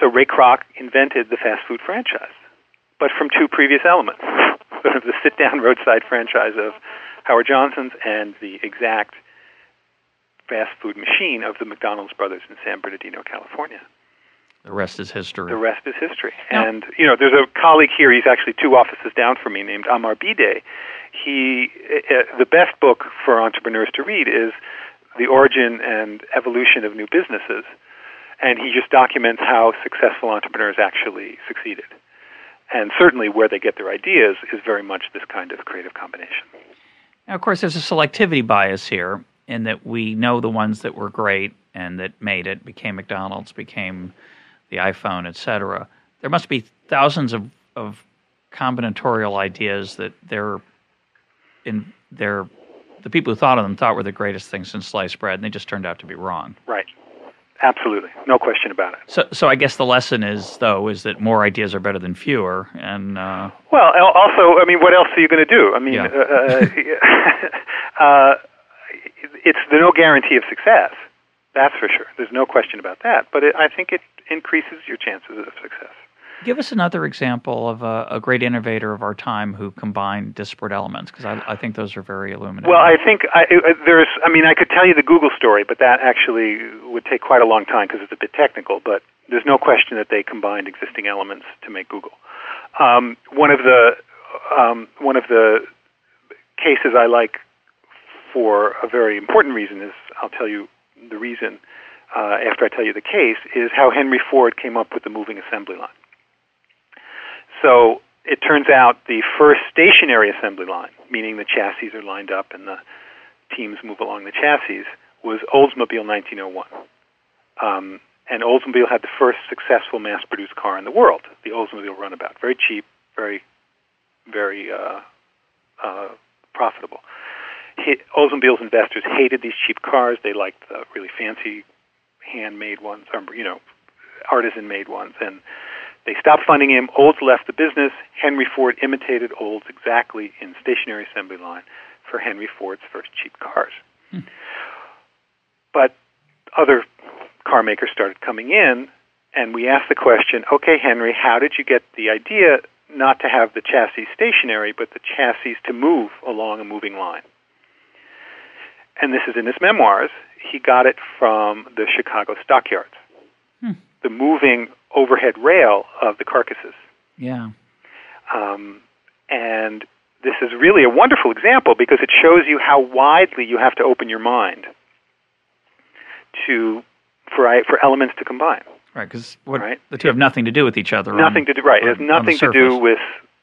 So Ray Kroc invented the fast food franchise, but from two previous elements sort of the sit down roadside franchise of Howard Johnson's and the exact fast food machine of the McDonald's brothers in San Bernardino, California. The rest is history. The rest is history. Now, and you know, there's a colleague here. He's actually two offices down from me, named Amar Bhide. He, uh, the best book for entrepreneurs to read is "The Origin and Evolution of New Businesses," and he just documents how successful entrepreneurs actually succeeded and certainly where they get their ideas is very much this kind of creative combination. Now, of course, there's a selectivity bias here in that we know the ones that were great and that made it, became McDonald's, became the iPhone, etc. There must be thousands of, of combinatorial ideas that they're in they're the people who thought of them thought were the greatest things since sliced bread, and they just turned out to be wrong. Right. Absolutely, no question about it. So, so I guess the lesson is, though, is that more ideas are better than fewer. And uh, well, also, I mean, what else are you going to do? I mean, yeah. uh, uh, it's no guarantee of success. That's for sure. There's no question about that. But it, I think it increases your chances of success. Give us another example of a, a, great innovator of our time who combined disparate elements, because I, I, think those are very illuminating. Well, I think I, there's. I mean, I could tell you the Google story, but that actually would take quite a long time because it's a bit technical. But there's no question that they combined existing elements to make Google. Um, one of the um, one of the cases I like for a very important reason is I'll tell you the reason uh, after I tell you the case is how Henry Ford came up with the moving assembly line. So it turns out the first stationary assembly line, meaning the chassis are lined up and the teams move along the chassis, was Oldsmobile 1901. Um, and Oldsmobile had the first successful mass-produced car in the world, the Oldsmobile Runabout. Very cheap, very, very uh, uh, profitable. He, Oldsmobile's investors hated these cheap cars. They liked the really fancy handmade ones, or you know, artisan-made ones, and they stopped funding him. Olds left the business. Henry Ford imitated Olds exactly in stationary assembly line for Henry Ford's first cheap cars. Hmm. But other car makers started coming in, and we asked the question okay, Henry, how did you get the idea not to have the chassis stationary, but the chassis to move along a moving line? And this is in his memoirs. He got it from the Chicago stockyards. Hmm. The moving overhead rail of the carcasses. Yeah. Um, and this is really a wonderful example because it shows you how widely you have to open your mind to for for elements to combine. Right, because right? the two have nothing to do with each other. Nothing on, to do. Right, it has nothing to do with.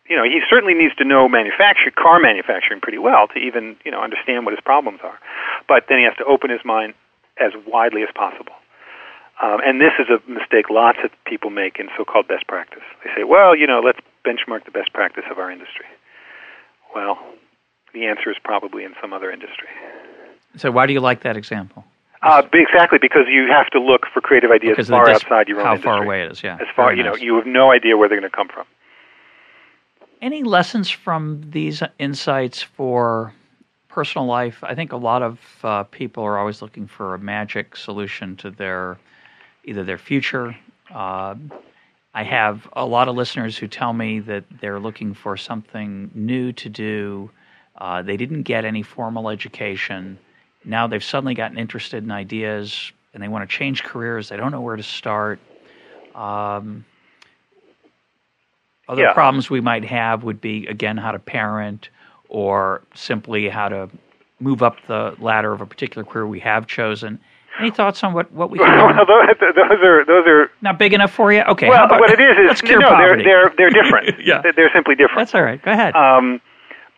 You know, he certainly needs to know manufacturing, car manufacturing pretty well to even you know understand what his problems are. But then he has to open his mind as widely as possible. Um, and this is a mistake lots of people make in so-called best practice. They say, "Well, you know, let's benchmark the best practice of our industry." Well, the answer is probably in some other industry. So, why do you like that example? Uh, exactly, because you have to look for creative ideas because far outside your own how industry. far away it is. Yeah, as far Very you nice. know, you have no idea where they're going to come from. Any lessons from these insights for personal life? I think a lot of uh, people are always looking for a magic solution to their either their future. Uh, I have a lot of listeners who tell me that they're looking for something new to do. Uh, they didn't get any formal education now they've suddenly gotten interested in ideas and they want to change careers. They don't know where to start. Um, other yeah. problems we might have would be again how to parent or simply how to move up the ladder of a particular career we have chosen. Any thoughts on what, what we can well, those, those are those are not big enough for you? Okay. Well, about, what it is is let's cure no, poverty. they're they're they're different. yeah, they're simply different. That's all right. Go ahead. Um,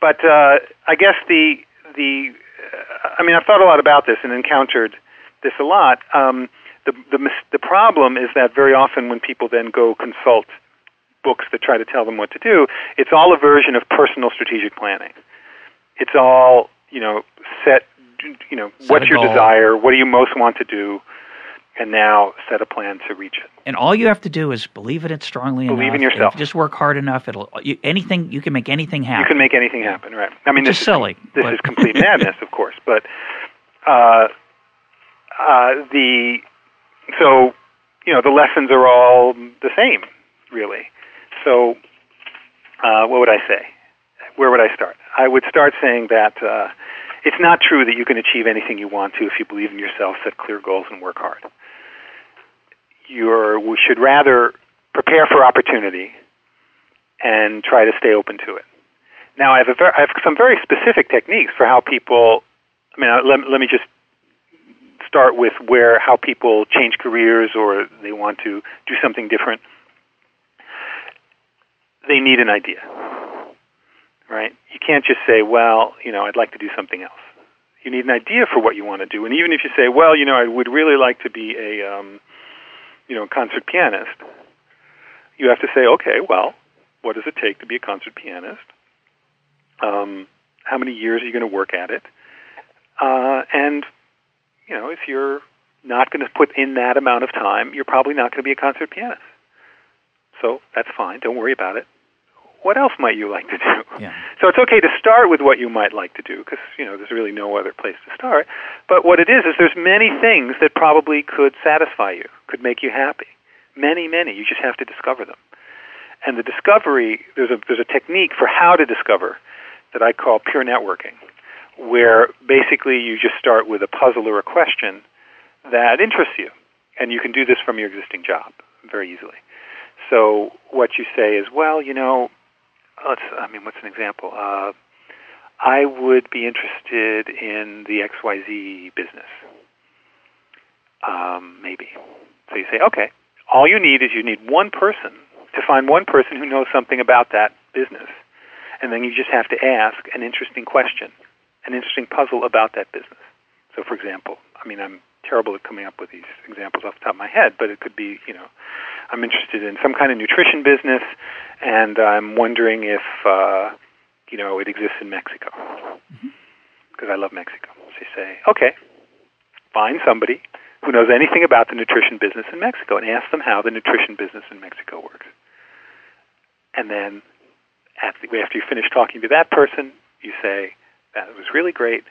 but uh, I guess the the I mean, I've thought a lot about this and encountered this a lot. Um, the, the the problem is that very often when people then go consult books that try to tell them what to do, it's all a version of personal strategic planning. It's all you know set. You know, Set what's your goal. desire? What do you most want to do? And now set a plan to reach it. and all you have to do is believe in it strongly Believe enough. in yourself. You just work hard enough, it'll you, anything you can make anything happen. You can make anything happen, right? I mean, Which this is silly, This but- is complete madness, of course. But uh, uh, the so you know the lessons are all the same, really. So uh, what would I say? Where would I start? I would start saying that uh, it's not true that you can achieve anything you want to if you believe in yourself, set clear goals, and work hard. You're, should rather prepare for opportunity and try to stay open to it. Now, I have, ver- I have some very specific techniques for how people. I mean, uh, let, let me just start with where how people change careers or they want to do something different. They need an idea, right? You can't just say, "Well, you know, I'd like to do something else." You need an idea for what you want to do, and even if you say, "Well, you know, I would really like to be a, um, you know, concert pianist," you have to say, "Okay, well, what does it take to be a concert pianist? Um, how many years are you going to work at it? Uh, and you know, if you're not going to put in that amount of time, you're probably not going to be a concert pianist. So that's fine. Don't worry about it. What else might you like to do? Yeah. So it's okay to start with what you might like to do because you know there's really no other place to start. But what it is is there's many things that probably could satisfy you, could make you happy. Many, many. You just have to discover them. And the discovery there's a there's a technique for how to discover that I call pure networking, where basically you just start with a puzzle or a question that interests you, and you can do this from your existing job very easily. So what you say is, well, you know, let's. I mean, what's an example? Uh, I would be interested in the XYZ business. Um, maybe. So you say, okay, all you need is you need one person to find one person who knows something about that business. And then you just have to ask an interesting question, an interesting puzzle about that business. So, for example, I mean, I'm terrible at coming up with these examples off the top of my head, but it could be, you know, I'm interested in some kind of nutrition business, and I'm wondering if, uh, you know, it exists in Mexico because I love Mexico. So you say, okay, find somebody who knows anything about the nutrition business in Mexico and ask them how the nutrition business in Mexico works. And then after, after you finish talking to that person, you say, that was really great.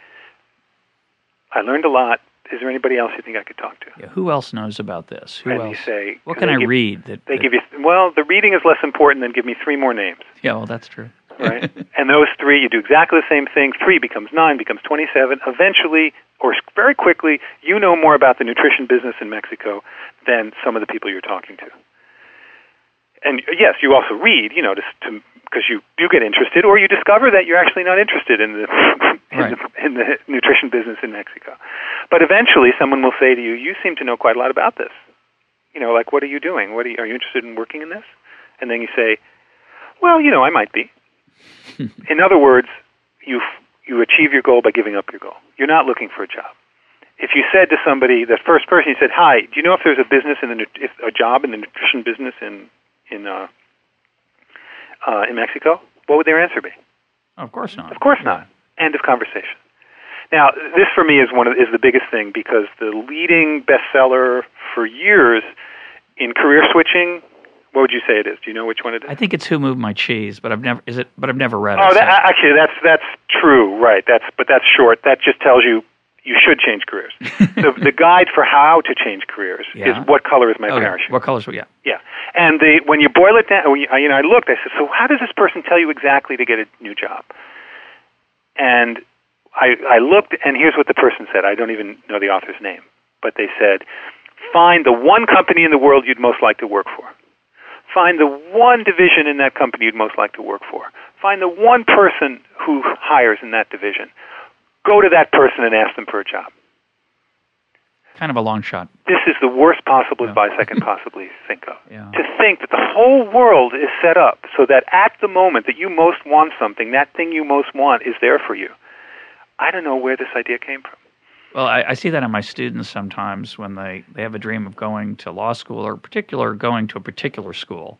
I learned a lot. Is there anybody else you think I could talk to? Yeah, who else knows about this? Who and else? you say, what can I give- read? That, They that- give you, well, the reading is less important than give me three more names, Yeah, well, that's true. right? and those three, you do exactly the same thing. Three becomes nine, becomes 27. Eventually, or very quickly, you know more about the nutrition business in Mexico than some of the people you're talking to. And yes, you also read, you know, to because you do get interested, or you discover that you're actually not interested in the, in, Right. the in the nutrition business in Mexico. But eventually, someone will say to you, "You seem to know quite a lot about this. You know, like what are you doing? What are you, are you interested in working in this?" And then you say, "Well, you know, I might be." in other words, you you achieve your goal by giving up your goal. You're not looking for a job. If you said to somebody, the first person, you said, "Hi, do you know if there's a business in the if a job in the nutrition business in in uh, uh, in Mexico?" What would their answer be? Of course not. Of course not. End of conversation. Now, this for me is one of, is the biggest thing because the leading bestseller for years in career switching. What would you say it is? Do you know which one it is? I think it's Who Moved My Cheese, but I've never is it but I've never read Oh, it. that, so- actually, that's that's true, right? That's but that's short. That just tells you you should change careers. the the guide for how to change careers Yeah. is what color is my okay. parachute? What colors? Yeah. Yeah, and the when you boil it down, you, you know, I looked. I said, so how does this person tell you exactly to get a new job? And I I looked, and here's what the person said. I don't even know the author's name, but they said, find the one company in the world you'd most like to work for. Find the one division in that company you'd most like to work for. Find the one person who hires in that division. Go to that person and ask them for a job. Kind of a long shot. This is the worst possible Yeah. advice I can possibly think of. Yeah. To think that the whole world is set up so that at the moment that you most want something, that thing you most want is there for you. I don't know where this idea came from. Well, I, I see that in my students sometimes when they, they have a dream of going to law school, or particular going to a particular school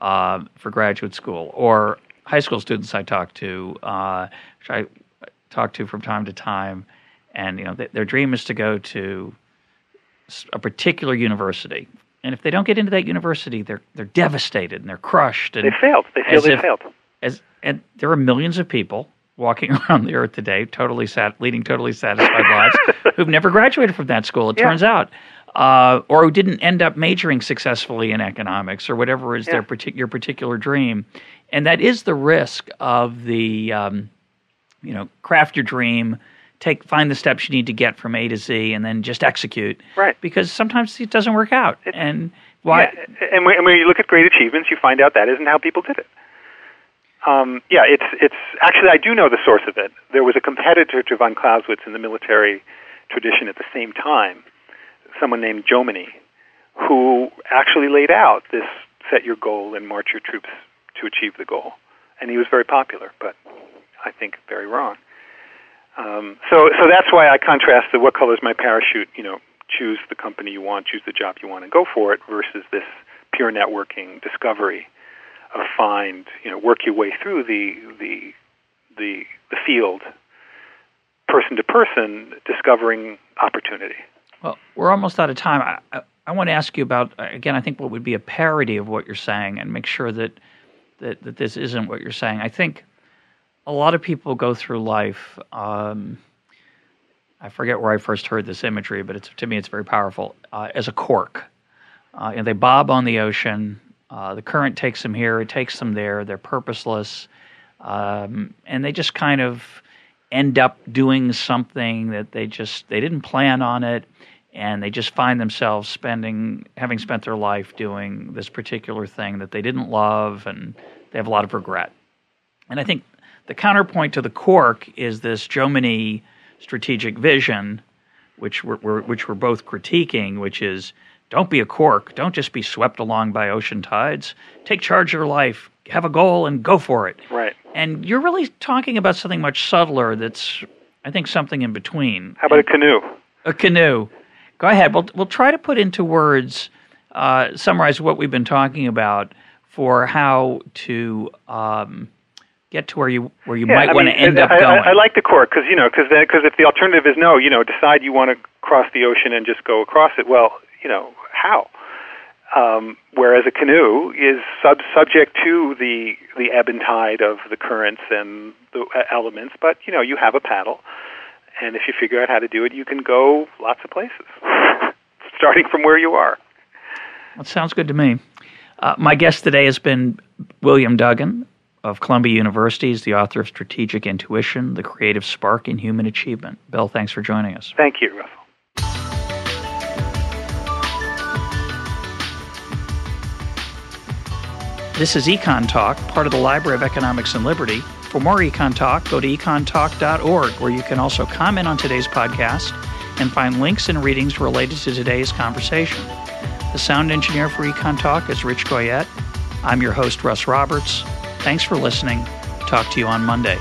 uh, for graduate school, or high school students I talk to, uh, I talk to from time to time, and you know th- their dream is to go to a particular university, and if they don't get into that university, they're they're devastated and they're crushed. And They failed. They feel they if- failed. as and there are millions of people walking around the earth today, totally sat, leading totally satisfied lives, who've never graduated from that school. It Yeah. turns out, uh, or who didn't end up majoring successfully in economics or whatever is their partic- your particular dream, and that is the risk of the, um, you know, craft your dream. Take find the steps you need to get from A to Z, and then just execute. Right. Because sometimes it doesn't work out, and why? Yeah, and when, and when you look at great achievements, you find out that isn't how people did it. Um, yeah, it's it's actually I do know the source of it. There was a competitor to von Clausewitz in the military tradition at the same time, someone named Jomini, who actually laid out this set your goal and march your troops to achieve the goal, and he was very popular, but I think very wrong. Um, so so that's why I contrast the what color is my parachute, you know, choose the company you want, choose the job you want, and go for it, versus this pure networking discovery of find, you know, work your way through the the the the field, person to person, discovering opportunity. Well, we're almost out of time. I, I, I want to ask you about again. I think what would be a parody of what you're saying, and make sure that that, that this isn't what you're saying. I think a lot of people go through life. Um, I forget where I first heard this imagery, but it's to me it's very powerful. Uh, as a cork, uh, and they bob on the ocean. Uh, the current takes them here, it takes them there. They're purposeless, um, and they just kind of end up doing something that they just they didn't plan on it and they just find themselves spending having spent their life doing this particular thing that they didn't love and they have a lot of regret and i think the counterpoint to the cork is this jomini strategic vision which we're, we're which we're both critiquing which is don't be a cork don't just be swept along by ocean tides take charge of your life have a goal and go for it Right. and you're really talking about something much subtler that's, I think, something in between. How about a canoe? A canoe. Go ahead. We'll, we'll try to put into words, uh, summarize what we've been talking about for how to um, get to where you where you Yeah, might I want mean, to end I, up I, going. I like the cork because you know because because if the alternative is no, you know, decide you want to cross the ocean and just go across it. Well, you know how. Um, whereas a canoe is sub subject to the the ebb and tide of the currents and the uh, elements, but you know you have a paddle, and if you figure out how to do it, you can go lots of places, starting from where you are. That sounds good to me. Uh, my guest today has been William Duggan of Columbia University. He's the author of Strategic Intuition, The Creative Spark in Human Achievement. Bill, thanks for joining us. Thank you, Russell. This is EconTalk, part of the Library of Economics and Liberty. For more EconTalk, go to econtalk.org, where you can also comment on today's podcast and find links and readings related to today's conversation. The sound engineer for EconTalk is Rich Goyette. I'm your host, Russ Roberts. Thanks for listening. Talk to you on Monday.